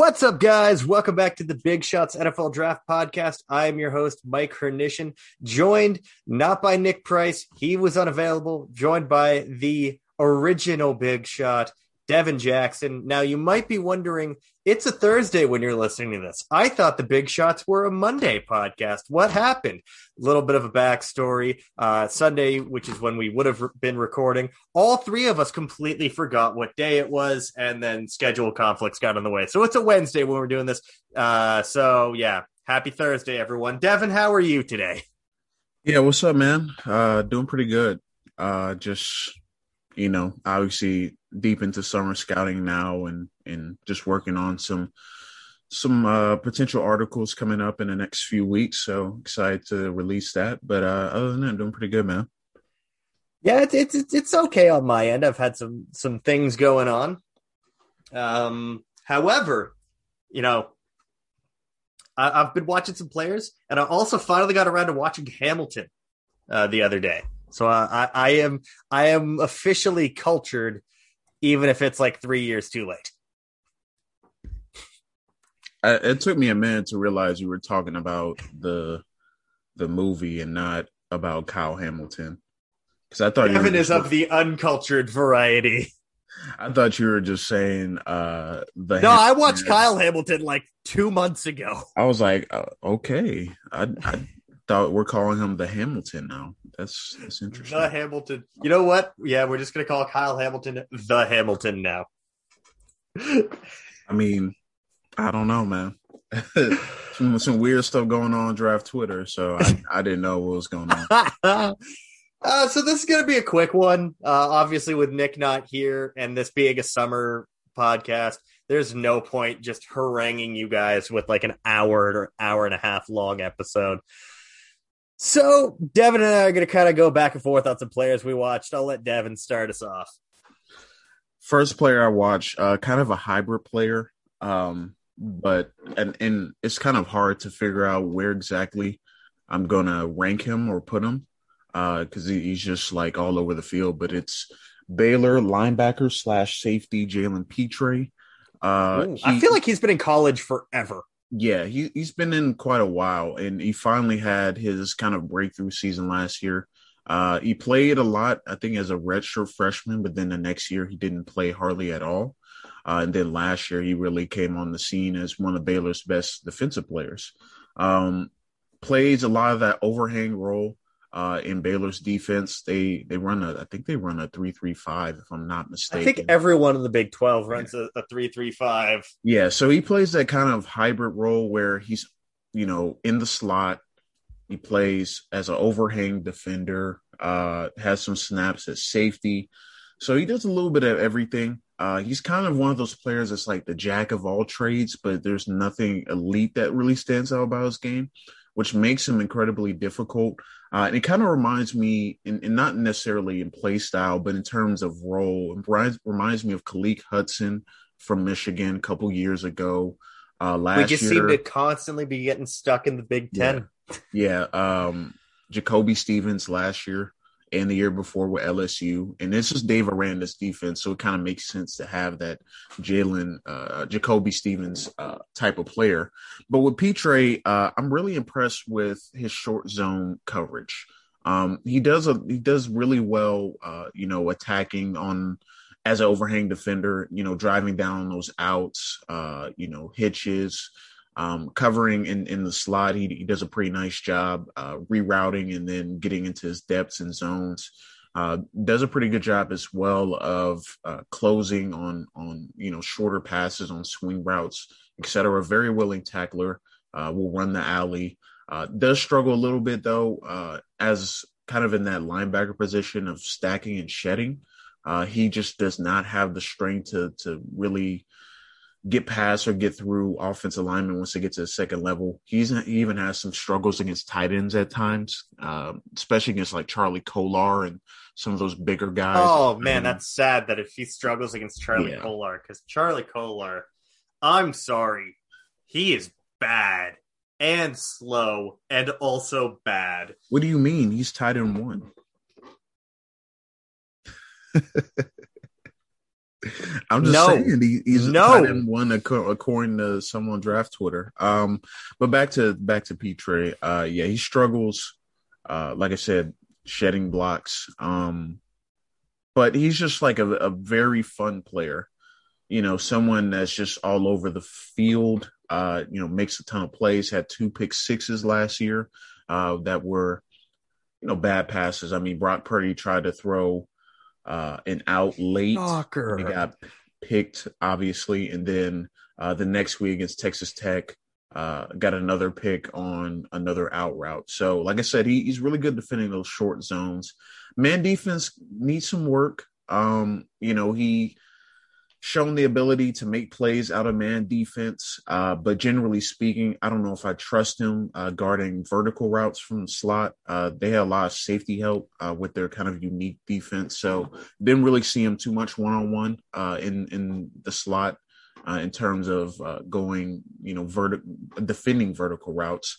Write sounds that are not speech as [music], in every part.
What's up, guys? Welcome back to the Big Shots NFL Draft Podcast. I am your host, Mike Hernition, joined not by Nick Price, he was unavailable, joined by the original Big Shot, Devin Jackson. Now, you might be wondering, it's a Thursday when you're listening to this. I thought the Big Shots were a Monday podcast. What happened? A little bit of a backstory. Uh, Sunday, which is when we would have been recording, all three of us completely forgot what day it was, and then schedule conflicts got in the way. So it's a Wednesday when we're doing this. Uh, so, yeah, happy Thursday, everyone. Devin, how are you today? Yeah, what's up, man? Uh, doing pretty good. Uh, just you know, obviously deep into summer scouting now and and just working on some some uh, potential articles coming up in the next few weeks. So excited to release that. But uh, other than that, I'm doing pretty good, man. Yeah, it's it's it's okay on my end. I've had some some things going on. Um, however, you know, I, have been watching some players, and I also finally got around to watching Hamilton uh, the other day. So uh, I, I am I am officially cultured, even if it's like three years too late. I, it took me a minute to realize you were talking about the the movie and not about Kyle Hamilton because I thought Kevin is of the uncultured variety. I thought you were just saying uh the. No. I watched Kyle Hamilton like two months ago. I was like, uh, okay, I, I thought we're calling him the Hamilton now. That's that's interesting. The Hamilton. You know what? Yeah, we're just gonna call Kyle Hamilton the Hamilton now. I mean, I don't know, man. [laughs] some, some weird stuff going on draft Twitter, so I, I didn't know what was going on. [laughs] uh, so this is gonna be a quick one. Uh, obviously, with Nick not here and this being a summer podcast, there's no point just haranguing you guys with like an hour or hour and a half long episode. So Devin and I are going to kind of go back and forth on some players we watched. I'll let Devin start us off. First player I watched, uh, kind of a hybrid player, um, but and and it's kind of hard to figure out where exactly I'm going to rank him or put him because uh, he's just like all over the field. But it's Baylor linebacker slash safety Jalen Pitre. Uh, Ooh, he, I feel like he's been in college forever. Yeah, he he's been in quite a while, and he finally had his kind of breakthrough season last year. Uh, he played a lot, I think, as a redshirt freshman, but then the next year he didn't play hardly at all. Uh, and then last year he really came on the scene as one of Baylor's best defensive players. Um, plays a lot of that overhang role uh, in Baylor's defense. They they run a I think they run a three three five if I'm not mistaken. I think everyone in the Big Twelve runs yeah. a, a three three five. Yeah, so he plays that kind of hybrid role where he's you know in the slot. He plays as an overhang defender. Uh, has some snaps at safety. So he does a little bit of everything. Uh, he's kind of one of those players that's like the jack of all trades, but there's nothing elite that really stands out about his game, which makes him incredibly difficult. Uh, and it kind of reminds me, and not necessarily in play style, but in terms of role, it reminds, reminds me of Khaleke Hudson from Michigan a couple years ago. Uh, last we just year, seem to constantly be getting stuck in the Big Ten. Yeah, yeah um, Jacoby Stevens last year and the year before with LSU, and this is Dave Aranda's defense, so it kind of makes sense to have that Jalen uh, Jacoby Stevens uh, type of player. But with Pitre, uh, I'm really impressed with his short zone coverage. Um, he does a he does really well, uh, you know, attacking on as an overhang defender, you know, driving down those outs, uh, you know, hitches um, covering in, in the slot. He, he does a pretty nice job uh, rerouting and then getting into his depths and zones. Uh, does a pretty good job as well of uh, closing on on you know shorter passes on swing routes, etc. Very willing tackler. Uh, will run the alley. Uh, does struggle a little bit though, uh, as kind of in that linebacker position of stacking and shedding. Uh, he just does not have the strength to to really get past or get through offensive linemen once they get to the second level. He's he even has some struggles against tight ends at times, uh, especially against like Charlie Kolar and some of those bigger guys. Oh man, um, that's sad that if he struggles against Charlie yeah. Kolar, because Charlie Kolar, I'm sorry, he is bad and slow and also bad. What do you mean? He's tied in one. [laughs] [laughs] I'm just No. saying he, he's No. tight end one according to someone draft Twitter. Um, but back to back to Pitre. Uh, yeah, he struggles. Uh, like I said, shedding blocks. Um, but he's just like a, a very fun player. You know, someone that's just all over the field. Uh, you know, makes a ton of plays. Had two pick sixes last year. Uh, that were, you know, bad passes. I mean, Brock Purdy tried to throw uh an out late. Shocker. He got picked, obviously, and then uh, the next week against Texas Tech, uh, got another pick on another out route. So, like I said, he, he's really good defending those short zones. Man defense needs some work. Um, you know, he shown the ability to make plays out of man defense, uh, but generally speaking, I don't know if I trust him uh, guarding vertical routes from the slot. Uh, they had a lot of safety help uh, with their kind of unique defense, so didn't really see him too much one on one in in the slot uh, in terms of uh, going, you know, verti- defending vertical routes.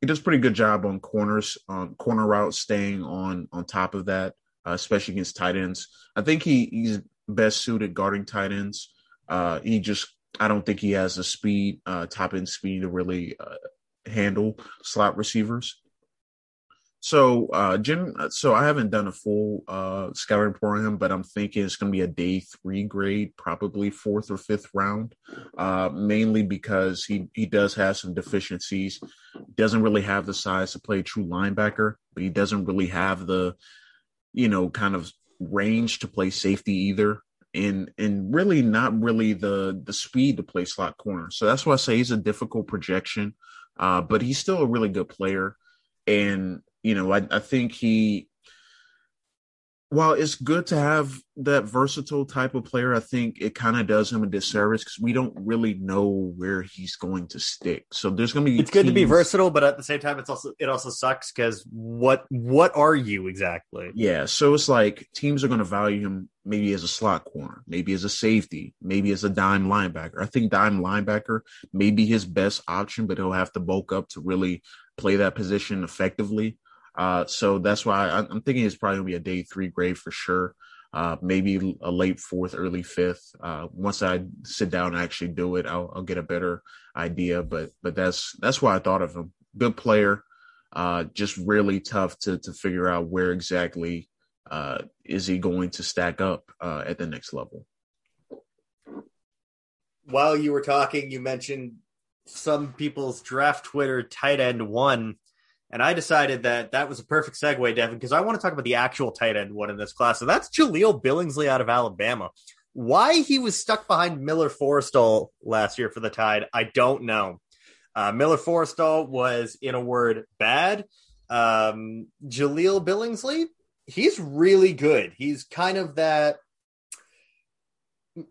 He does pretty good job on corners, on corner routes, staying on on top of that, uh, especially against tight ends. I think he he's best suited guarding tight ends. Uh, he just, I don't think he has the speed, uh, top end speed to really uh, handle slot receivers. So, uh, Jim, so I haven't done a full uh, scouting for him, but I'm thinking it's going to be a day three grade, probably fourth or fifth round, uh, mainly because he he does have some deficiencies. Doesn't really have the size to play true linebacker, but he doesn't really have the, you know, kind of range to play safety either, and and really not really the the speed to play slot corner. So that's why I say he's a difficult projection, uh, but he's still a really good player, and you know, I, I think he, while it's good to have that versatile type of player, I think it kind of does him a disservice because we don't really know where he's going to stick. So there's going to be It's good to be versatile, but at the same time, it's also it also sucks because what what are you exactly? Yeah, so it's like teams are going to value him maybe as a slot corner, maybe as a safety, maybe as a dime linebacker. I think dime linebacker may be his best option, but he'll have to bulk up to really play that position effectively. Uh, so that's why I, I'm thinking it's probably to be a day three grade for sure. Uh, maybe a late fourth, early fifth. Uh, once I sit down and actually do it, I'll, I'll get a better idea. But but that's that's why I thought of him. Good player, uh, just really tough to to figure out where exactly uh, is he going to stack up at the next level. While you were talking, you mentioned some people's draft Twitter tight end one, and I decided that that was a perfect segue, Devin, because I want to talk about the actual tight end one in this class. So that's Jaleel Billingsley out of Alabama. Why he was stuck behind Miller Forristall last year for the Tide, I don't know. Uh, Miller Forristall was, in a word, bad. Um, Jaleel Billingsley, he's really good. He's kind of that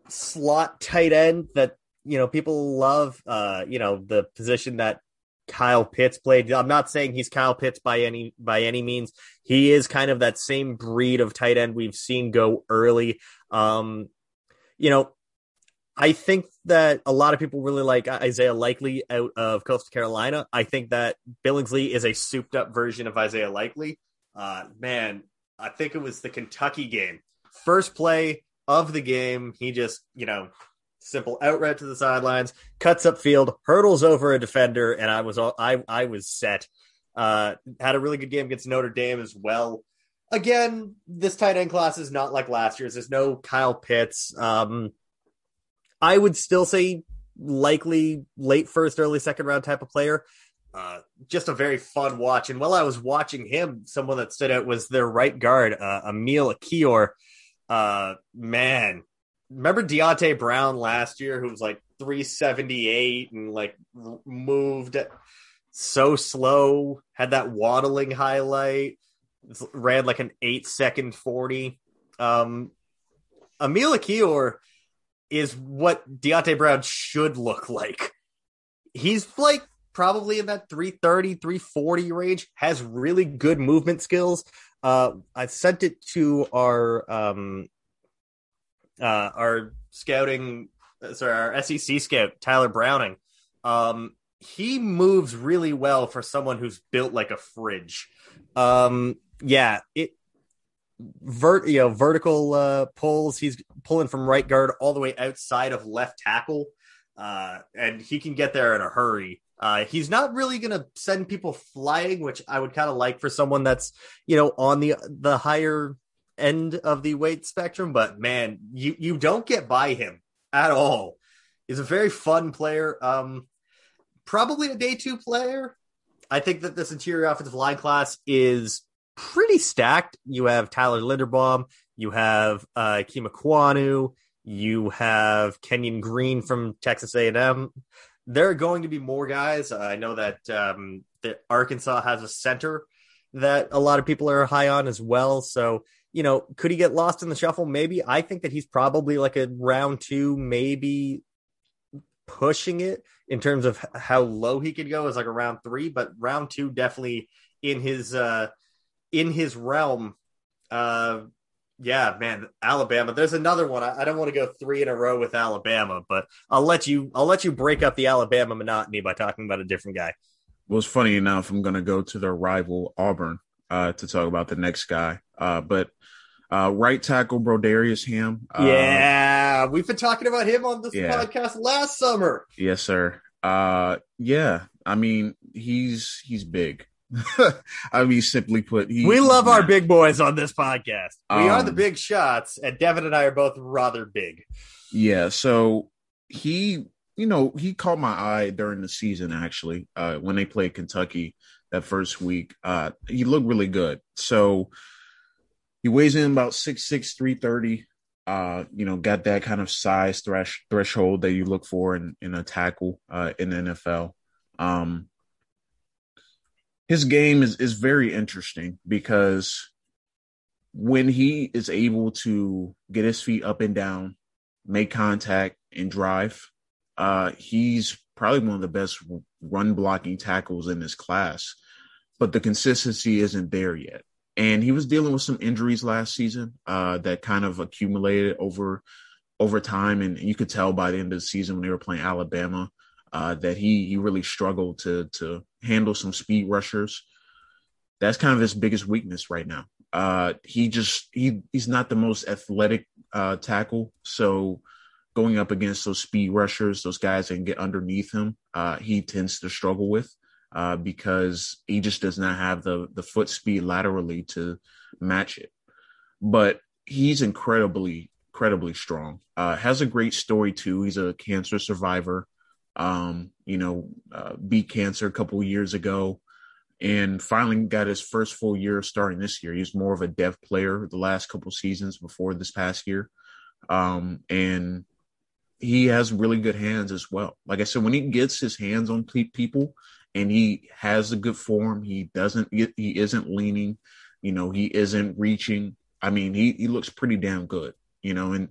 slot tight end that you know people love. Uh, you know the position that Kyle Pitts played. I'm not saying he's Kyle Pitts by any by any means. He is kind of that same breed of tight end we've seen go early. Um, you know, I think that a lot of people really like Isaiah Likely out of Coastal Carolina. I think that Billingsley is a souped up version of Isaiah Likely. Uh, man, I think it was the Kentucky game. First play of the game, he just, you know, simple out route to the sidelines, cuts up field, hurdles over a defender, and I was all I I was set. Uh, had a really good game against Notre Dame as well. Again, this tight end class is not like last year's. There's no Kyle Pitts. Um, I would still say likely late first, early second round type of player. Uh, just a very fun watch. And while I was watching him, someone that stood out was their right guard, uh, Emil Ekiyor. Uh, man, remember Deonte Brown last year, who was like 378 and like moved so slow, had that waddling highlight, ran like an eight second 40. Um, Emil Ekiyor is what Deonte Brown should look like. He's like probably in that 330, 340 range, has really good movement skills. Uh, I sent it to our um, uh, our scouting, sorry, our SEC scout Tyler Browning. Um, he moves really well for someone who's built like a fridge. Um, yeah, it vert you know vertical uh, pulls. He's pulling from right guard all the way outside of left tackle, uh, and he can get there in a hurry. Uh, he's not really going to send people flying, which I would kind of like for someone that's you know on the the higher end of the weight spectrum. But man, you you don't get by him at all. He's a very fun player. Um, probably a day two player. I think that this interior offensive line class is pretty stacked. You have Tyler Linderbaum, you have uh, Ikem Ekwonu, you have Kenyon Green from Texas A&M. There are going to be more guys. I know that um, that Arkansas has a center that a lot of people are high on as well. So you know, could he get lost in the shuffle? Maybe. I think that he's probably like a round two, maybe pushing it in terms of how low he could go is like a round three, but round two definitely in his uh in his realm. Uh yeah, man, Alabama. There's another one. I, I don't want to go three in a row with Alabama, but I'll let you I'll let you break up the Alabama monotony by talking about a different guy. Well, it's funny enough. I'm to go to their rival Auburn uh, to talk about the next guy. Uh, but uh, right tackle Brodarius Hamm. Uh, yeah, we've been talking about him on this yeah. podcast last summer. Yes, sir. Uh, yeah, I mean he's he's big. [laughs] I mean, simply put, he, we love our big boys on this podcast. We um, are the um, big shots, and Devin and I are both rather big. Yeah, so he, you know, he caught my eye during the season actually uh, when they played Kentucky that first week. Uh, he looked really good. So he weighs in about six six three thirty. Uh, you know, got that kind of size thresh threshold that you look for in, in a tackle uh, in the NFL. Um, his game is is very interesting because when he is able to get his feet up and down, make contact, and drive, uh, he's probably one of the best run blocking tackles in this class. But the consistency isn't there yet and he was dealing with some injuries last season uh, that kind of accumulated over over time, and you could tell by the end of the season when they were playing Alabama uh, that he he really struggled to to handle some speed rushers. That's kind of his biggest weakness right now. Uh, he just he he's not the most athletic uh, tackle, so going up against those speed rushers, those guys that can get underneath him, uh, he tends to struggle with uh, because he just does not have the the foot speed laterally to match it. But he's incredibly incredibly strong. Uh, has a great story too. He's a cancer survivor. Um, you know, uh, beat cancer a couple years ago, and finally got his first full year starting this year. He's more of a dev player the last couple seasons before this past year, um, and he has really good hands as well. Like I said, when he gets his hands on people, and he has a good form. He doesn't he isn't leaning, you know, he isn't reaching. I mean, he he looks pretty damn good, you know, and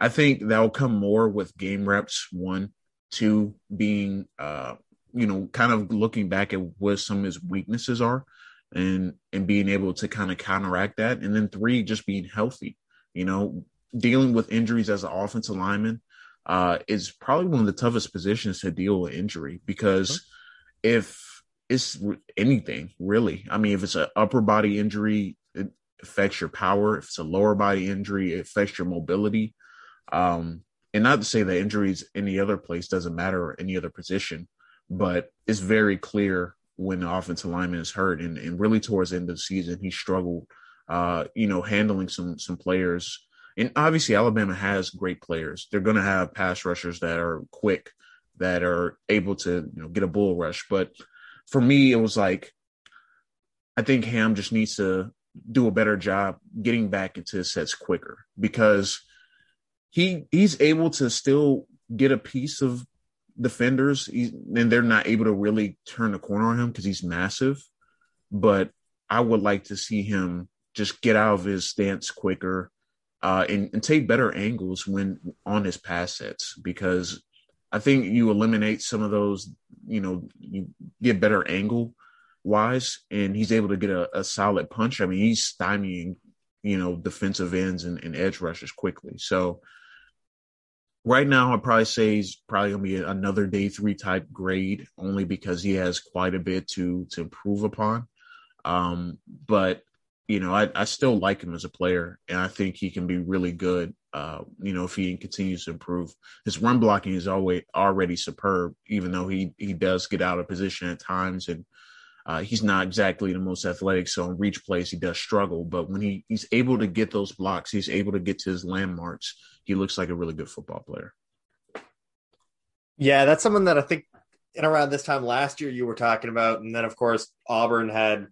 I think that'll come more with game reps. One, two, being uh, you know, kind of looking back at what some of his weaknesses are and and being able to kind of counteract that. And then three, just being healthy, you know, dealing with injuries as an offensive lineman uh, is probably one of the toughest positions to deal with injury because if it's anything really. I mean, if it's an upper body injury, it affects your power. If it's a lower body injury, it affects your mobility. Um, and not to say that injuries any other place doesn't matter or any other position, but it's very clear when the offensive lineman is hurt. And, and really towards the end of the season, he struggled, uh, you know, handling some some players. And obviously, Alabama has great players. They're going to have pass rushers that are quick that are able to you know get a bull rush. But for me, it was like I think Hamm just needs to do a better job getting back into his sets quicker because he he's able to still get a piece of defenders he's, and they're not able to really turn the corner on him because he's massive but i would like to see him just get out of his stance quicker uh, and, and, take better angles when on his pass sets because I think you eliminate some of those, you know, you get better angle wise, and he's able to get a, a solid punch. I mean, he's stymieing, you know, defensive ends and, and edge rushers quickly. So right now, I'd probably say he's probably gonna be another day three type grade, only because he has quite a bit to to improve upon. Um, but you know, I, I still like him as a player, and I think he can be really good. Uh, you know, if he continues to improve, his run blocking is always already superb. Even though he he does get out of position at times, and uh, he's not exactly the most athletic, so in reach plays he does struggle. But when he he's able to get those blocks, he's able to get to his landmarks. He looks like a really good football player. Yeah, that's someone that I think in around this time last year you were talking about, and then of course Auburn had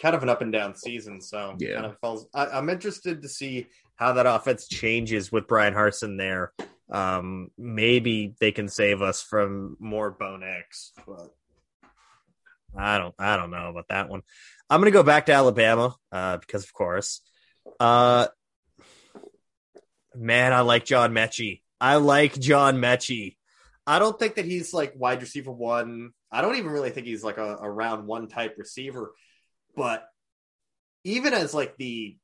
kind of an up and down season. So yeah, kind of falls. I, am interested to see how that offense changes with Bryan Harsin there. Um, maybe they can save us from more Bo Nix, but I don't. I don't know about that one. I'm going to go back to Alabama uh, because, of course, uh, man, I like John Metchie. I like John Metchie. I don't think that he's like wide receiver one. I don't even really think he's like a, a round one type receiver. But even as like the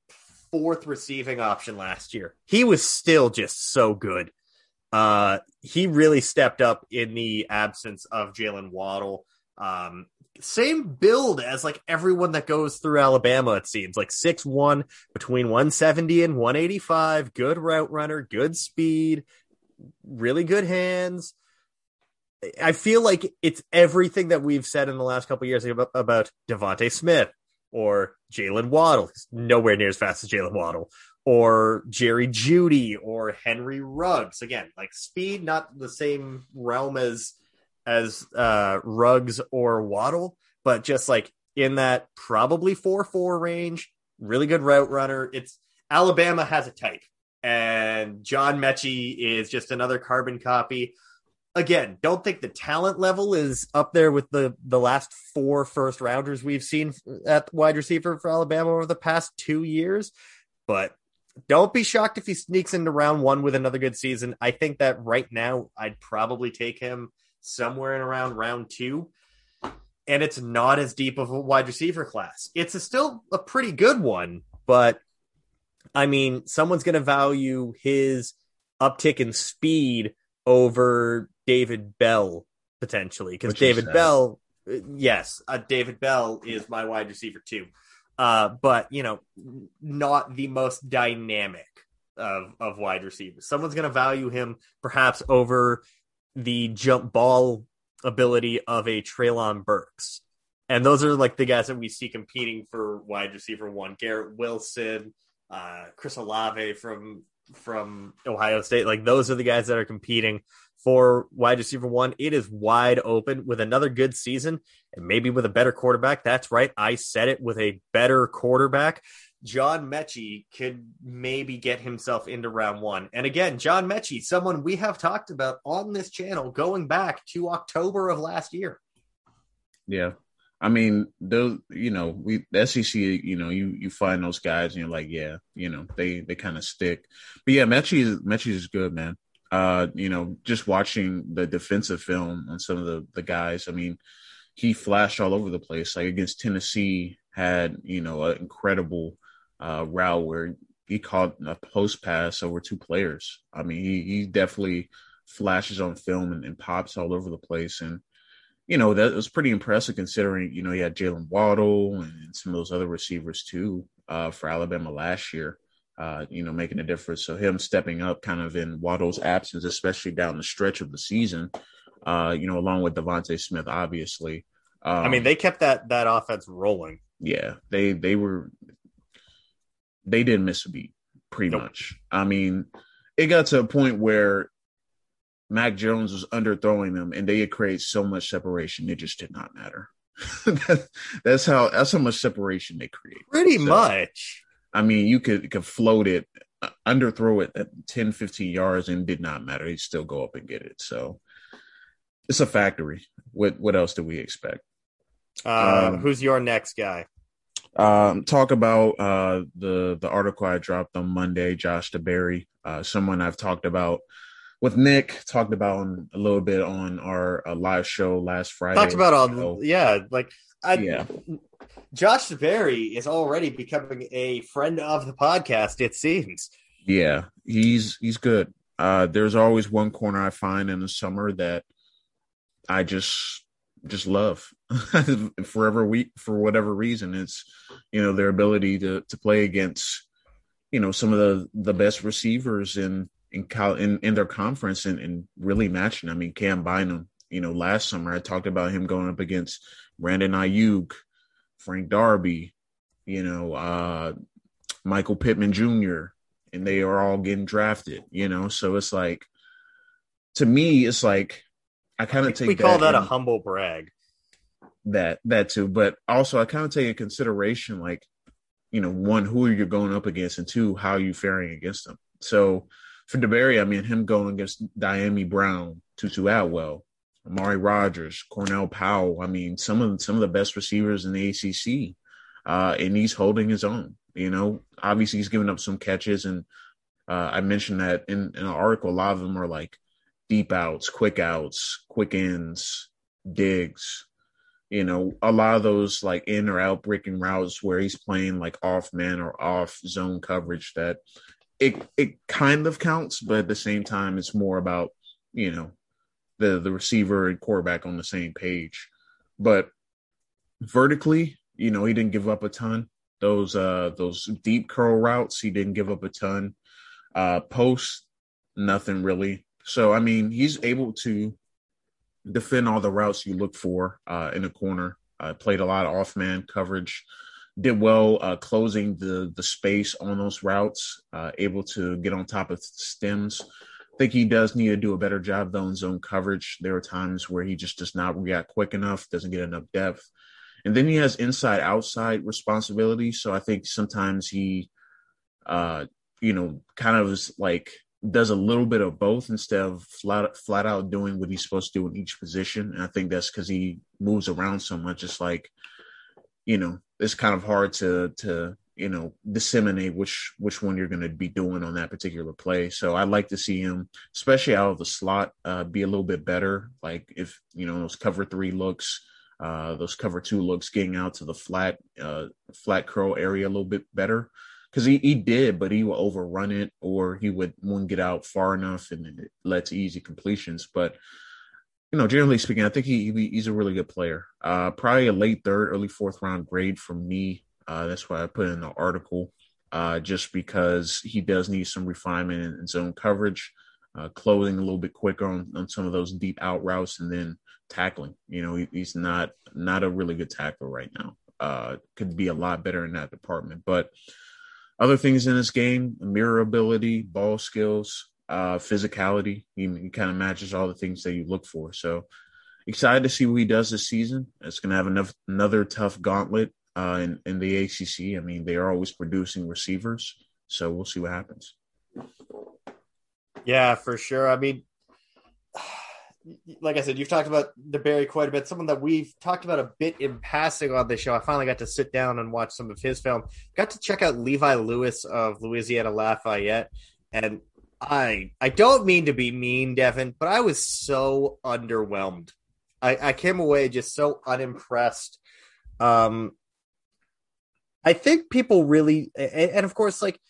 fourth receiving option last year, he was still just so good. Uh, he really stepped up in the absence of Jaylen Waddle. Um, same build as like everyone that goes through Alabama, it seems like six one between 170 and 185. Good route runner, good speed, really good hands. I feel like it's everything that we've said in the last couple years about, about DeVonta Smith, or Jaylen Waddle, nowhere near as fast as Jaylen Waddle, or Jerry Jeudy or Henry Ruggs. Again, like speed, not the same realm as as uh Ruggs or Waddle, but just like in that probably 4-4 range, really good route runner. It's Alabama has a type. And John Metchie is just another carbon copy again, don't think the talent level is up there with the the last four first rounders we've seen at wide receiver for Alabama over the past two years, but don't be shocked if he sneaks into round one with another good season. I think that right now I'd probably take him somewhere in around round two. And it's not as deep of a wide receiver class. It's a still a pretty good one, but I mean, someone's going to value his uptick in speed over David Bell potentially because David Bell, uh, yes, uh, David Bell is my wide receiver too, uh, but you know, not the most dynamic of of wide receivers. Someone's going to value him perhaps over the jump ball ability of a Treylon Burks. And those are like the guys that we see competing for wide receiver one. Garrett Wilson, uh, Chris Olave from from Ohio State. Like those are the guys that are competing for wide receiver one. It is wide open with another good season and maybe with a better quarterback. That's right. I said it with a better quarterback. John Metchie could maybe get himself into round one. And again, John Metchie, someone we have talked about on this channel going back to October of last year. Yeah. I mean, those, you know, we, the SEC, you know, you, you find those guys and you're like, yeah, you know, they, they kind of stick. But yeah, Metchie is, Metchie is good, man uh, you know, just watching the defensive film on some of the the guys. I mean, he flashed all over the place. Like against Tennessee, had you know an incredible uh, route where he caught a post pass over two players. I mean, he he definitely flashes on film and, and pops all over the place, and you know that was pretty impressive considering you know he had Jaylen Waddle and some of those other receivers too uh, for Alabama last year uh, you know, making a difference. So him stepping up kind of in Waddle's absence, especially down the stretch of the season, uh, you know, along with DeVonta Smith, obviously. Um, I mean, um, they kept that that offense rolling. Yeah, they they were they didn't miss a beat, pretty nope. much. I mean, it got to a point where Mac Jones was underthrowing them, and they had created so much separation, it just did not matter. [laughs] that's how that's how much separation they create. Pretty so, much. I mean, you could could float it, uh, underthrow it at 10, 15 yards, and did not matter. He'd still go up and get it. So it's a factory. What what else do we expect? Uh, um, who's your next guy? Um, talk about uh, the the article I dropped on Monday. Josh DeBerry, uh, someone I've talked about with Nick. Talked about a little bit on our uh, live show last Friday. Talked about all, yeah, like I, yeah. Josh Berry is already becoming a friend of the podcast. It seems. Yeah, he's he's good. Uh, there's always one corner I find in the summer that I just just love. [laughs] forever weak for whatever reason. It's you know their ability to to play against you know some of the the best receivers in in Cal in, in their conference and, and really matching. I mean, Cam Bynum. You know, last summer I talked about him going up against Brandon Aiyuk, Frank Darby, you know, uh, Michael Pittman Jr., and they are all getting drafted. You know, so it's like to me, it's like I kind of take. We call that, that a humble brag. That that too, but also I kind of take in consideration like, you know, one who are you going up against, and two how are you faring against them. So for DeBerry, I mean him going against Dyami Brown, Tutu Atwell, Amari Rogers, Cornell Powell. I mean some of some of the best receivers in the ACC, uh, and he's holding his own. You know, obviously he's giving up some catches, and uh, I mentioned that in, in an article. A lot of them are like deep outs, quick outs, quick ins, digs. You know, a lot of those like in or out breaking routes where he's playing like off man or off zone coverage that it it kind of counts, but at the same time it's more about, you know, the the receiver and quarterback on the same page. But vertically, you know, he didn't give up a ton. Those uh those deep curl routes, he didn't give up a ton. Uh post, nothing really. So I mean, he's able to defend all the routes you look for uh, in a corner. Uh, played a lot of off man coverage. Did well uh, closing the the space on those routes. Uh, able to get on top of stems. I think he does need to do a better job though in zone coverage. There are times where he just does not react quick enough, doesn't get enough depth, and then he has inside outside responsibility. So I think sometimes he, uh, you know, kind of is like does a little bit of both instead of flat flat out doing what he's supposed to do in each position. And I think that's because he moves around so much. It's like, you know, it's kind of hard to to you know disseminate which which one you're going to be doing on that particular play. So I'd like to see him, especially out of the slot, uh, be a little bit better. Like if you know those cover three looks. Uh, those cover two looks getting out to the flat uh, flat curl area a little bit better because he, he did, but he would overrun it or he would wouldn't get out far enough and it led to easy completions. But you know, generally speaking, I think he, he he's a really good player. Uh, probably a late third, early fourth round grade from me. Uh, that's why I put in the article, uh, just because he does need some refinement in, in zone coverage, uh, closing a little bit quicker on, on some of those deep out routes, and then tackling. You know, he, he's not not a really good tackler right now. Uh, could be a lot better in that department, but other things in this game, mirror ability, ball skills, uh, physicality. He, he kind of matches all the things that you look for. So excited to see what he does this season. It's going to have enough, another tough gauntlet uh, in, in the ACC. I mean, they are always producing receivers. So we'll see what happens. Yeah, for sure. I mean, like I said, you've talked about DeBerry quite a bit. Someone that we've talked about a bit in passing on the show. I finally got to sit down and watch some of his film. Got to check out Levi Lewis of Louisiana Lafayette, and I I don't mean to be mean, Devin, but I was so underwhelmed. I, I came away just so unimpressed. Um, I think people really, and, and of course, like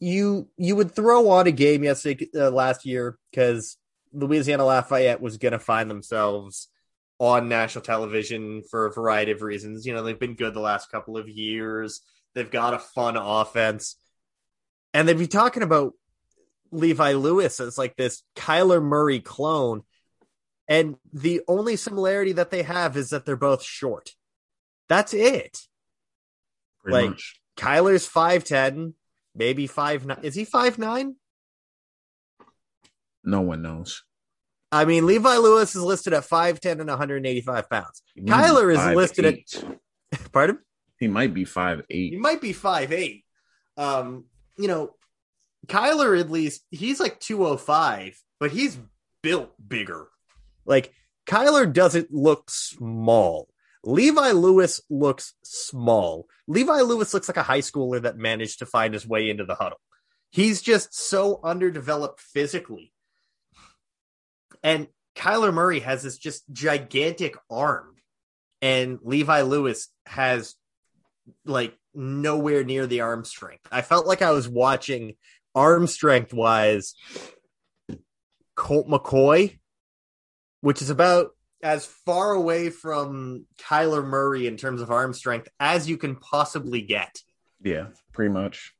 you you would throw on a game yesterday uh, last year because Louisiana Lafayette was going to find themselves on national television for a variety of reasons. You know, they've been good the last couple of years. They've got a fun offense. And they'd be talking about Levi Lewis as like this Kyler Murray clone. And the only similarity that they have is that they're both short. That's it. Pretty like much. Kyler's 5'10, maybe 5'9. Is he 5'9? No one knows. I mean, Levi Lewis is listed at 5'10 and 185 pounds. Kyler is listed eight. at. [laughs] Pardon? He might be 5'8. He might be 5'8. Um, you know, Kyler, at least, he's like 205, but he's built bigger. Like, Kyler doesn't look small. Levi Lewis looks small. Levi Lewis looks like a high schooler that managed to find his way into the huddle. He's just so underdeveloped physically and Kyler Murray has this just gigantic arm, and Levi Lewis has like nowhere near the arm strength. I felt like I was watching arm strength wise Colt McCoy, which is about as far away from Kyler Murray in terms of arm strength as you can possibly get. Yeah, pretty much.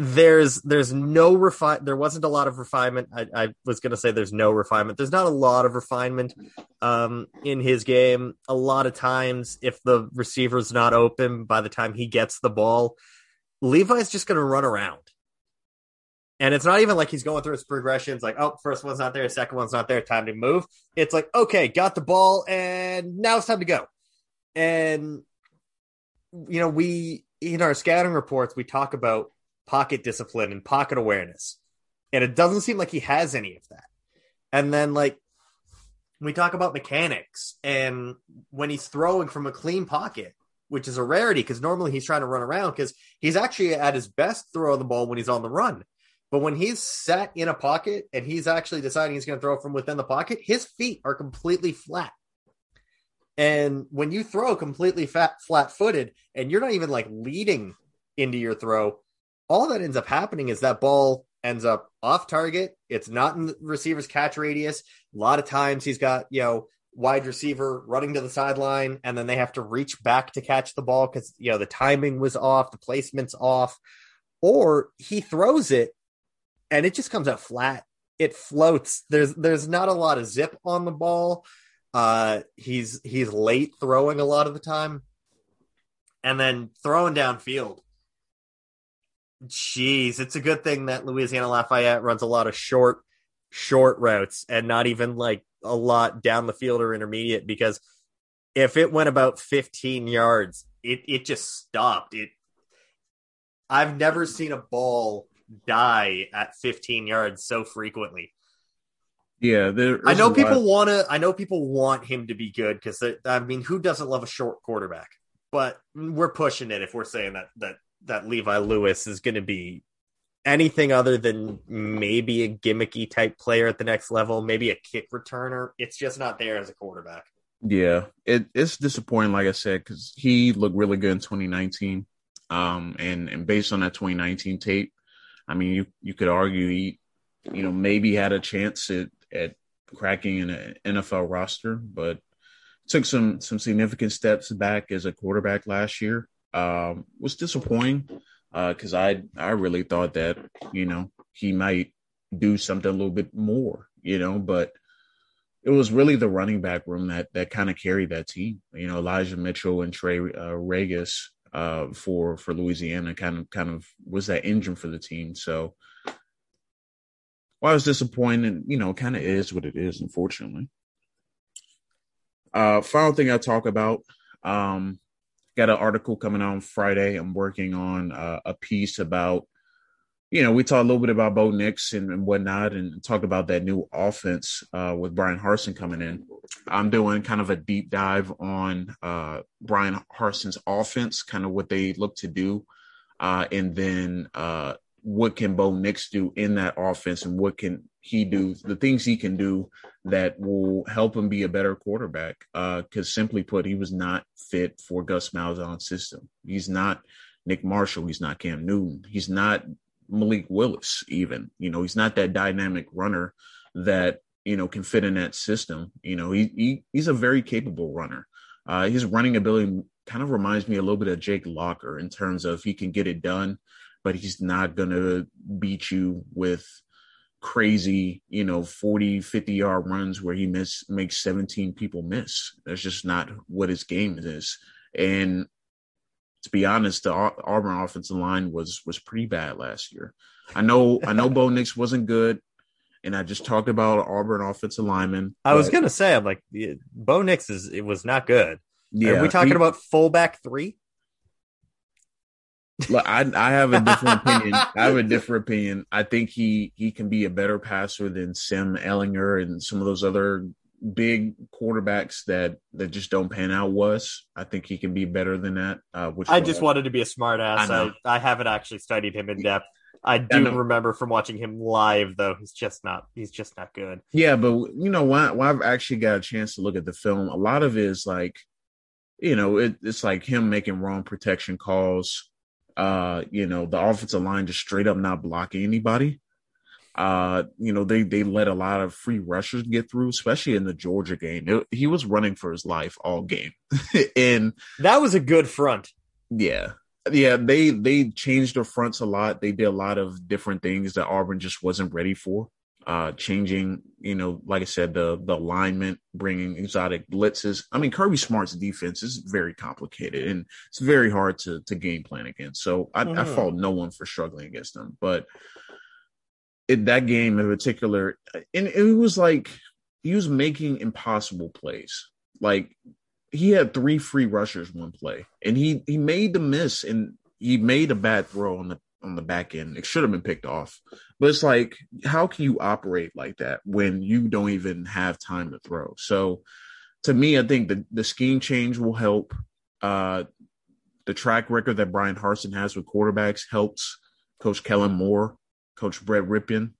There's there's no refine there wasn't a lot of refinement. I, I was gonna say there's no refinement. There's not a lot of refinement um in his game. A lot of times if the receiver's not open by the time he gets the ball, Levi's just gonna run around. And it's not even like he's going through his progressions, like, oh, first one's not there, second one's not there, time to move. It's like, okay, got the ball, and now it's time to go. And, you know, we, in our scouting reports, we talk about pocket discipline and pocket awareness. And it doesn't seem like he has any of that. And then, like, we talk about mechanics and when he's throwing from a clean pocket, which is a rarity because normally he's trying to run around because he's actually at his best throwing the ball when he's on the run. But when he's sat in a pocket and he's actually deciding he's going to throw from within the pocket, his feet are completely flat. And when you throw completely fat, flat footed and you're not even like leading into your throw, all that ends up happening is that ball ends up off target. It's not in the receiver's catch radius. A lot of times he's got, you know, wide receiver running to the sideline and then they have to reach back to catch the ball because, you know, the timing was off, the placement's off. Or he throws it and it just comes out flat. It floats. There's there's not a lot of zip on the ball. Uh, he's he's late throwing a lot of the time, and then throwing downfield. Jeez, it's a good thing that Louisiana Lafayette runs a lot of short, short routes and not even like a lot down the field or intermediate because if it went about 15 yards, it it just stopped. It I've never seen a ball die at 15 yards so frequently. Yeah, I know people want to. I know people want him to be good because I mean, who doesn't love a short quarterback? But we're pushing it if we're saying that that that Levi Lewis is going to be anything other than maybe a gimmicky type player at the next level, maybe a kick returner. It's just not there as a quarterback. Yeah, it, it's disappointing, like I said, because he looked really good in 2019. Um, and and based on that 2019 tape, I mean, you you could argue he, you know, maybe had a chance at at cracking an NFL roster, but took some some significant steps back as a quarterback last year. Um, was disappointing because uh, I I really thought that you know he might do something a little bit more, you know, but it was really the running back room that that kind of carried that team. You know, Elijah Mitchell and Trey uh, Ragas uh, for for Louisiana. Kind of kind of was that engine for the team. So I was disappointed, you know, kind of is what it is, unfortunately. Uh, final thing I talk about. Um, got an article coming out on Friday. I'm working on uh, a piece about you know, we talked a little bit about Bo Nix and, and whatnot, and talked about that new offense uh, with Bryan Harsin coming in. I'm doing kind of a deep dive on uh, Bryan Harsin's offense, kind of what they look to do, uh, and then uh, what can Bo Nix do in that offense, and what can he do, the things he can do that will help him be a better quarterback. Because uh, simply put, he was not fit for Gus Malzahn's system. He's not Nick Marshall. He's not Cam Newton. He's not Malik Willis, even. You know, he's not that dynamic runner that, you know, can fit in that system. You know, he, he he's a very capable runner. Uh, his running ability kind of reminds me a little bit of Jake Locker in terms of he can get it done, but he's not going to beat you with crazy, you know, 40, 50 yard runs where he miss makes 17 people miss. That's just not what his game is. And to be honest, the Auburn offensive line was was pretty bad last year. I know I know Bo Nix wasn't good, and I just talked about Auburn offensive lineman. I was gonna say, I'm like, Bo Nix is it was not good. Yeah, Are we talking he, about fullback three? Look, I I have a different [laughs] opinion. I have a different opinion. I think he he can be a better passer than Sam Ehlinger and some of those other big quarterbacks that that just don't pan out was. I think he can be better than that. Uh, which I just wanted to be a smart ass. I, I, I, haven't actually studied him in depth. I do I remember from watching him live, though. He's just not. He's just not good. Yeah, but you know, when, when I've actually got a chance to look at the film, a lot of it is like, you know, it, it's like him making wrong protection calls. Uh, you know, the offensive line just straight up not blocking anybody. Uh, you know, they they let a lot of free rushers get through, especially in the Georgia game. It, he was running for his life all game, [laughs] and that was a good front. Yeah, yeah. They they changed their fronts a lot. They did a lot of different things that Auburn just wasn't ready for. Uh, changing, you know, like I said, the the alignment, bringing exotic blitzes. I mean, Kirby Smart's defense is very complicated and it's very hard to to game plan against. So I, mm-hmm. I fault no one for struggling against them, but it, that game in particular, and it was like he was making impossible plays. Like he had three free rushers one play, and he he made the miss, and he made a bad throw on the on the back end. It should have been picked off. But it's like, how can you operate like that when you don't even have time to throw? So to me, I think the, the scheme change will help. Uh, the track record that Bryan Harsin has with quarterbacks helps Coach Kellen Moore Coach Brett Rypien,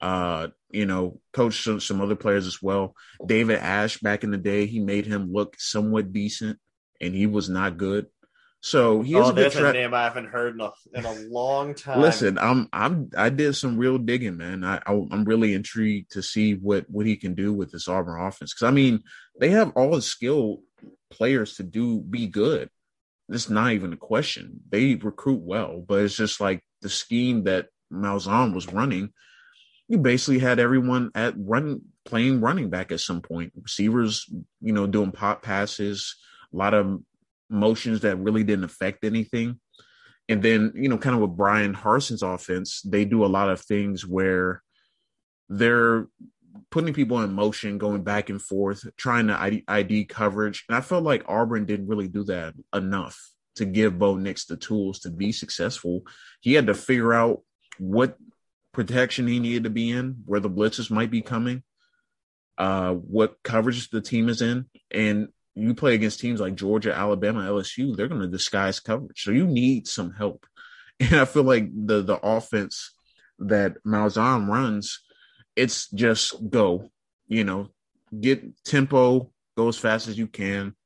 uh, you know, coach some, other players as well. David Ash back in the day, he made him look somewhat decent, and he was not good. So he has oh, a good tra- a name I haven't heard in a, in a long time. Listen, I'm I'm I did some real digging, man. I, I am really intrigued to see what what he can do with this Auburn offense because I mean they have all the skill players to do be good. It's not even a question. They recruit well, but it's just like the scheme that Malzahn was running, you basically had everyone at run playing running back at some point. Receivers, you know, doing pop passes, a lot of motions that really didn't affect anything. And then, you know, kind of with Bryan Harsin's offense, they do a lot of things where they're putting people in motion, going back and forth, trying to ID, ID coverage. And I felt like Auburn didn't really do that enough to give Bo Nix the tools to be successful. He had to figure out what protection he needed to be in, where the blitzes might be coming, uh, what coverage the team is in, and you play against teams like Georgia, Alabama, LSU, they're going to disguise coverage. So you need some help. [laughs] And I feel like the the offense that Malzahn runs, it's just go, you know, get tempo, go as fast as you can,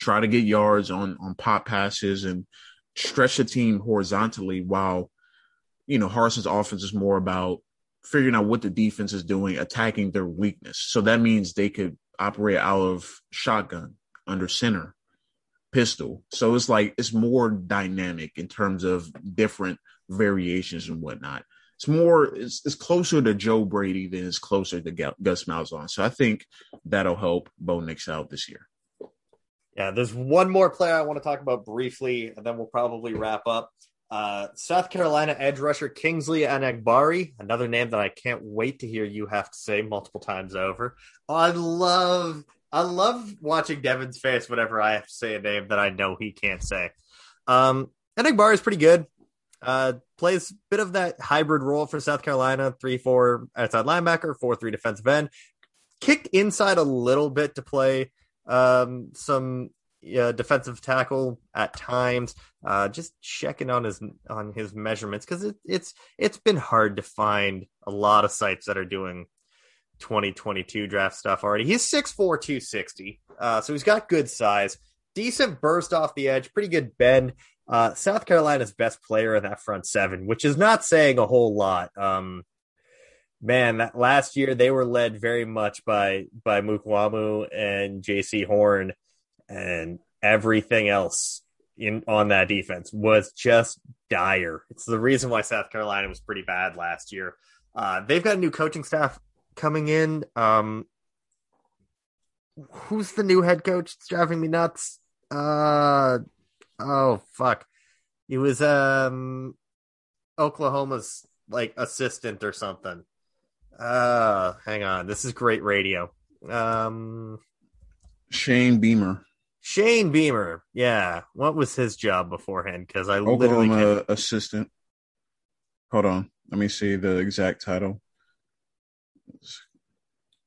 try to get yards on on pop passes and stretch the team horizontally while you know, Harsin's offense is more about figuring out what the defense is doing, attacking their weakness. So that means they could operate out of shotgun, under center, pistol. So it's like it's more dynamic in terms of different variations and whatnot. It's more, it's, it's closer to Joe Brady than it's closer to Gus Malzahn. So I think that'll help Bo Nix out this year. Yeah, there's one more player I want to talk about briefly, and then we'll probably wrap up. Uh, South Carolina edge rusher Kingsley Enagbare, another name that I can't wait to hear you have to say multiple times over. I love, I love watching Devin's face whenever I have to say a name that I know he can't say. Um, Enagbare is pretty good. Uh, plays a bit of that hybrid role for South Carolina, three four outside linebacker, four three defensive end. Kick inside a little bit to play um, some uh, defensive tackle at times. Uh, just checking on his on his measurements because it, it's it's been hard to find a lot of sites that are doing 2022 draft stuff already. He's 6'4", 260, uh, so he's got good size, decent burst off the edge, pretty good bend. Uh, South Carolina's best player in that front seven, which is not saying a whole lot. Um, man, that last year they were led very much by by Mukuamu and Jaycee Horn and everything else in on that defense was just dire. It's the reason why South Carolina was pretty bad last year. Uh, they've got a new coaching staff coming in. Um, who's the new head coach? It's driving me nuts. Uh, oh fuck, he was um Oklahoma's like assistant or something. Uh, hang on, this is great radio. Um, Shane Beamer. Shane Beamer, yeah. What was his job beforehand? Because I Oklahoma literally can assistant. Hold on, let me see the exact title.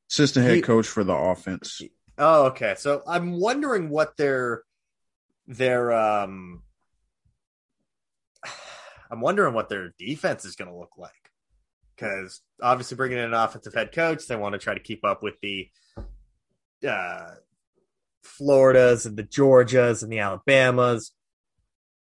Assistant head he, coach for the offense. Oh, okay. So I'm wondering what their their um [sighs] I'm wondering what their defense is going to look like because obviously bringing in an offensive head coach, they want to try to keep up with the uh, Floridas and the Georgias and the Alabamas.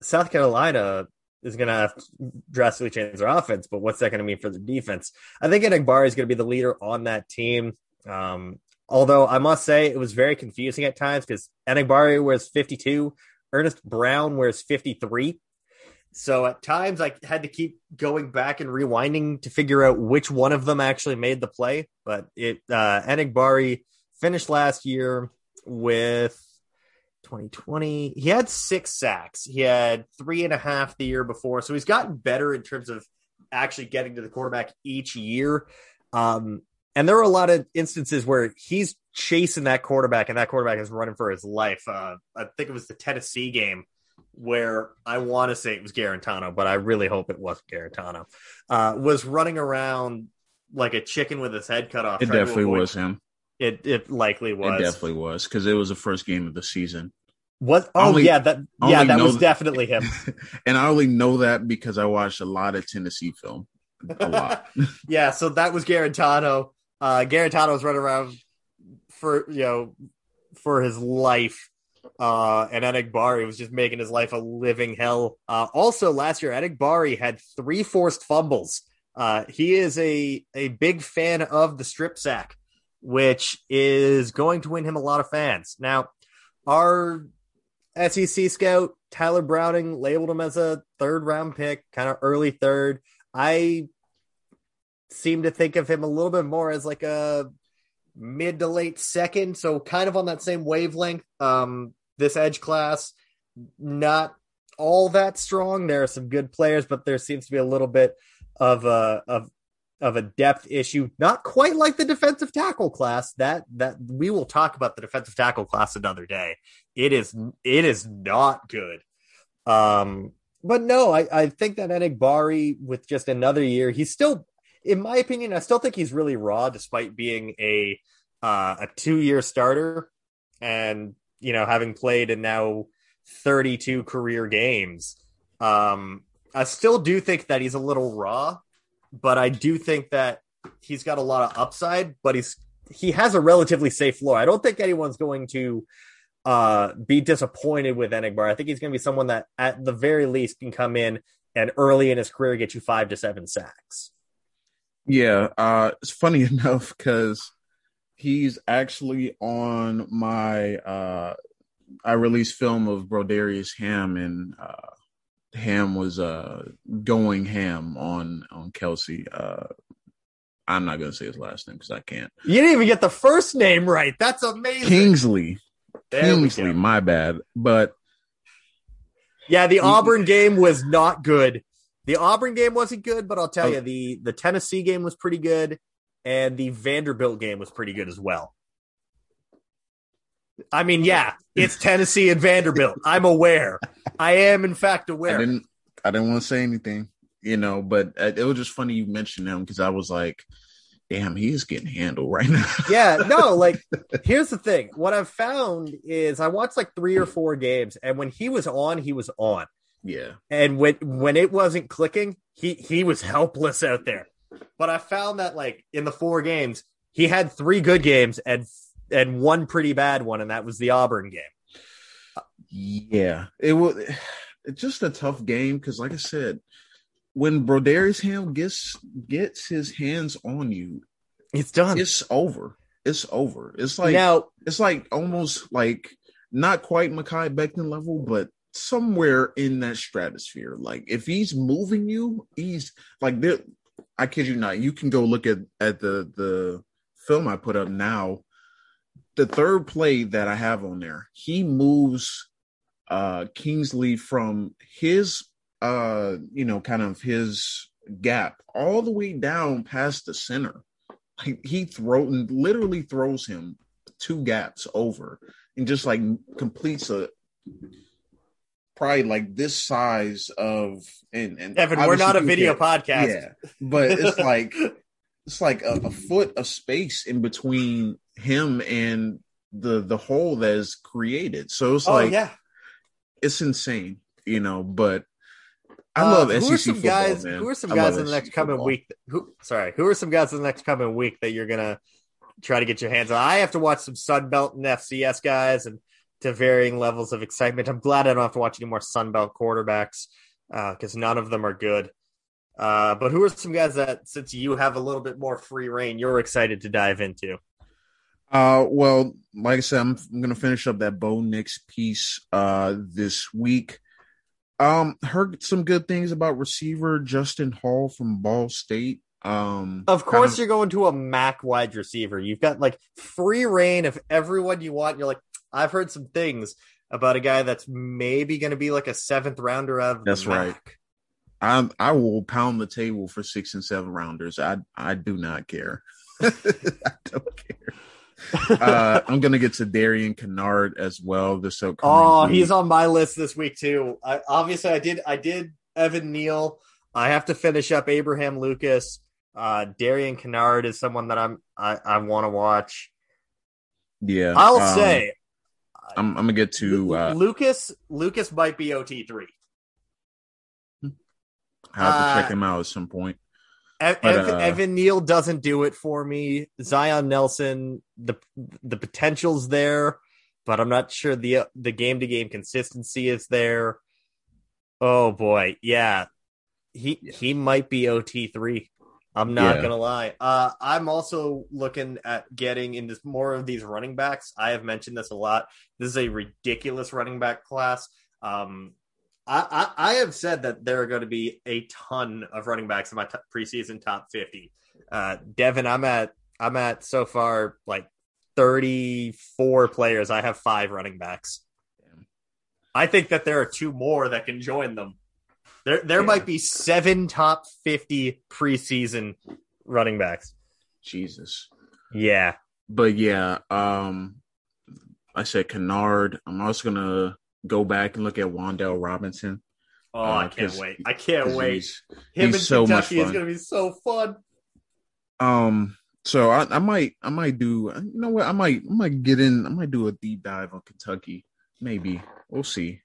South Carolina is going to have to drastically change their offense, but what's that going to mean for the defense? I think Enagbare is going to be the leader on that team. Um, although I must say it was very confusing at times because Enagbare wears 52, Ernest Brown wears 53. So at times I had to keep going back and rewinding to figure out which one of them actually made the play. But it uh Enagbare finished last year with 2020. He had six sacks. He had three and a half the year before. So he's gotten better in terms of actually getting to the quarterback each year. Um, and there are a lot of instances where he's chasing that quarterback and that quarterback is running for his life. Uh, I think it was the Tennessee game where I want to say it was Guarantano, but I really hope it wasn't Guarantano. Uh, was running around like a chicken with his head cut off. It definitely was him. It it likely was. It definitely was because it was the first game of the season. What? Oh only, yeah, that yeah, that was definitely him. [laughs] and I only know that because I watched a lot of Tennessee film. A lot. [laughs] yeah, so that was Guarantano. Uh Guarantano was running around for you know for his life. Uh and Enagbare was just making his life a living hell. Uh also last year Enagbare had three forced fumbles. Uh he is a a big fan of the strip sack, which is going to win him a lot of fans. Now, our SEC scout Tyler Browning labeled him as a third round pick, kind of early third. I seem to think of him a little bit more as like a mid to late second, so kind of on that same wavelength. Um, this edge class, not all that strong. There are some good players, but there seems to be a little bit of a of of a depth issue, not quite like the defensive tackle class. That that we will talk about the defensive tackle class another day. It is it is not good. Um, but no, I, I think that Enagbare with just another year, he's still, in my opinion, I still think he's really raw despite being a uh, a two year starter and you know having played in now 32 career games. Um, I still do think that he's a little raw but I do think that he's got a lot of upside, but he's he has a relatively safe floor. I don't think anyone's going to uh, be disappointed with Enagbare. I think he's going to be someone that, at the very least, can come in and early in his career get you five to seven sacks. Yeah, uh, it's funny [laughs] enough because he's actually on my uh, I released film of Brodarius Hamm and uh, Hamm was uh going ham on on Kelsey. Uh I'm not gonna say his last name because I can't. You didn't even get the first name right. That's amazing. Kingsley. There Kingsley, my bad. But yeah, the Auburn game was not good. The Auburn game wasn't good, but I'll tell oh. you, the the Tennessee game was pretty good, and the Vanderbilt game was pretty good as well. I mean, yeah, it's Tennessee and Vanderbilt. I'm aware. I am, in fact, aware. I didn't. I didn't want to say anything, you know, but uh, it was just funny you mentioned him because I was like, "Damn, he is getting handled right now." [laughs] yeah, no, like here's the thing. What I've found is I watched like three or four games, and when he was on, he was on. Yeah. And when when it wasn't clicking, he he was helpless out there. But I found that like in the four games, he had three good games and and one pretty bad one, and that was the Auburn game. Yeah, it was [sighs] it's just a tough game because, like I said, when Brodarius Hamm gets gets his hands on you, it's done. It's over. It's over. It's like now, it's like almost like not quite Mekhi Becton level, but somewhere in that stratosphere. Like if he's moving you, he's like there. I kid you not. You can go look at at the the film I put up now the third play that I have on there, he moves uh Kingsley from his uh you know kind of his gap all the way down past the center. Like he throw literally throws him two gaps over and just like completes a probably like this size of and and Evan, we're not a video podcast. Yeah, but it's [laughs] like it's like a, a foot of space in between him and the the hole that is created. So it's oh, like yeah. it's insane, you know, but I uh, love who SEC are some football, guys, man. Who are some guys in the next coming week? Who sorry, who are some guys in the next coming week that you're gonna try to get your hands on? I have to watch some Sun Belt and FCS guys and to varying levels of excitement. I'm glad I don't have to watch any more Sun Belt quarterbacks. because uh, none of them are good. Uh, but who are some guys that, since you have a little bit more free reign, you're excited to dive into? Uh, well, like I said, I'm, I'm going to finish up that Bo Nix piece uh, this week. Um, heard some good things about receiver Justin Hall from Ball State. Um, of course, of, you're going to a MAC wide receiver. You've got like free reign of everyone you want. You're like, I've heard some things about a guy that's maybe going to be like a seventh rounder of that's right. I I will pound the table for six and seven rounders. I I do not care. [laughs] I don't care. uh, [laughs] I'm gonna get to Darian Kinnard as well. This upcoming oh, he's on my list this week too. I, obviously, I did I did Evan Neal. I have to finish up Abraham Lucas. Uh, Darian Kinnard is someone that I'm I, I want to watch. Yeah, I'll um, say I'm, I'm, gonna get to uh, Lucas. Lucas might be OT three. I have to uh, check him out at some point. But, Evan, uh, Evan Neal doesn't do it for me. Zion Nelson, the the potential's there, but I'm not sure the the game to game consistency is there. Oh boy, yeah, he yeah. he might be OT three. I'm not yeah. gonna lie. Uh, I'm also looking at getting into more of these running backs. I have mentioned this a lot. This is a ridiculous running back class. Um, I, I, I have said that there are going to be a ton of running backs in my t- preseason top 50. Uh, Devin, I'm at I'm at so far like 34 players. I have five running backs. I think that there are two more that can join them. There there yeah. might be seven top 50 preseason running backs. Jesus. Yeah. But yeah, um I said Kinnard. I'm also gonna go back and look at Wan'Dale Robinson. Oh, uh, I can't wait! I can't wait. He's, Him he's so Kentucky is going to be so fun. Um, so I, I might, I might do. You know what? I might, I might get in. I might do a deep dive on Kentucky. Maybe we'll see.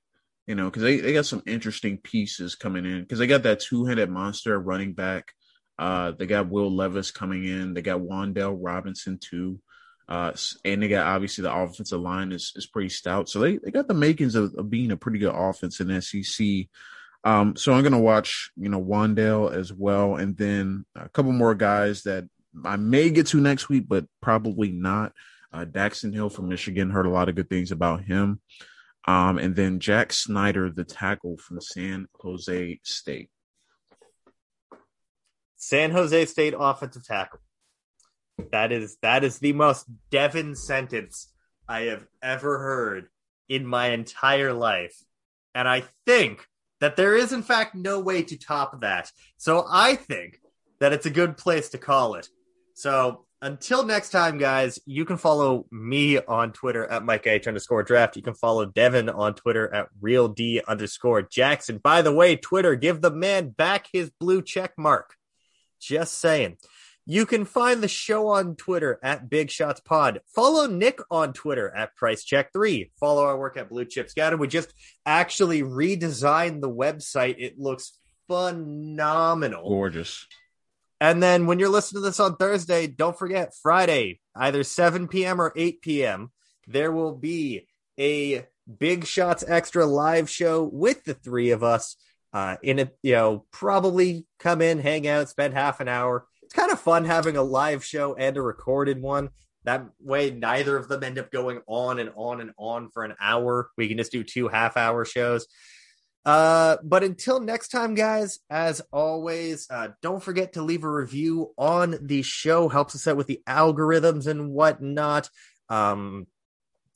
You know, because they, they got some interesting pieces coming in. Because they got that two headed monster running back. Uh, they got Will Levis coming in. They got Wan'Dale Robinson too. Uh, and they got obviously the offensive line is, is pretty stout. So they, they got the makings of, of being a pretty good offense in SEC. Um, so I'm going to watch, you know, Wan'Dale as well. And then a couple more guys that I may get to next week, but probably not. Uh, Daxton Hill from Michigan, heard a lot of good things about him. Um, and then Jack Snyder, the tackle from San Jose State. San Jose State offensive tackle. That is that is the most Devin sentence I have ever heard in my entire life. And I think that there is in fact no way to top that. So I think that it's a good place to call it. So until next time, guys, you can follow me on Twitter at Mike H underscore draft. You can follow Devin on Twitter at real D underscore Jackson. By the way, Twitter, give the man back his blue check mark. Just saying. You can find the show on Twitter at Big Shots Pod. Follow Nick on Twitter at Price Check 3. Follow our work at Blue Chip Scouted. We just actually redesigned the website. It looks phenomenal. Gorgeous. And then when you're listening to this on Thursday, don't forget Friday, either 7 p.m. or 8 p.m., there will be a Big Shots Extra live show with the three of us. Uh, in it, you know, probably come in, hang out, spend half an hour it's kind of fun having a live show and a recorded one. That way, neither of them end up going on and on and on for an hour. We can just do two half hour shows. Uh, but until next time, guys, as always, uh, don't forget to leave a review on the show. Helps us out with the algorithms and whatnot. Um,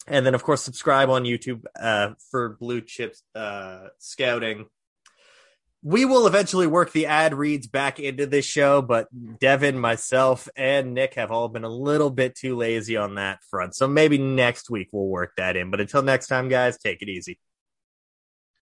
and then, of course, subscribe on YouTube uh, for Blue Chips uh, Scouting we will eventually work the ad reads back into this show, but Devin, myself, and Nick have all been a little bit too lazy on that front. So maybe next week we'll work that in. But until next time, guys, take it easy.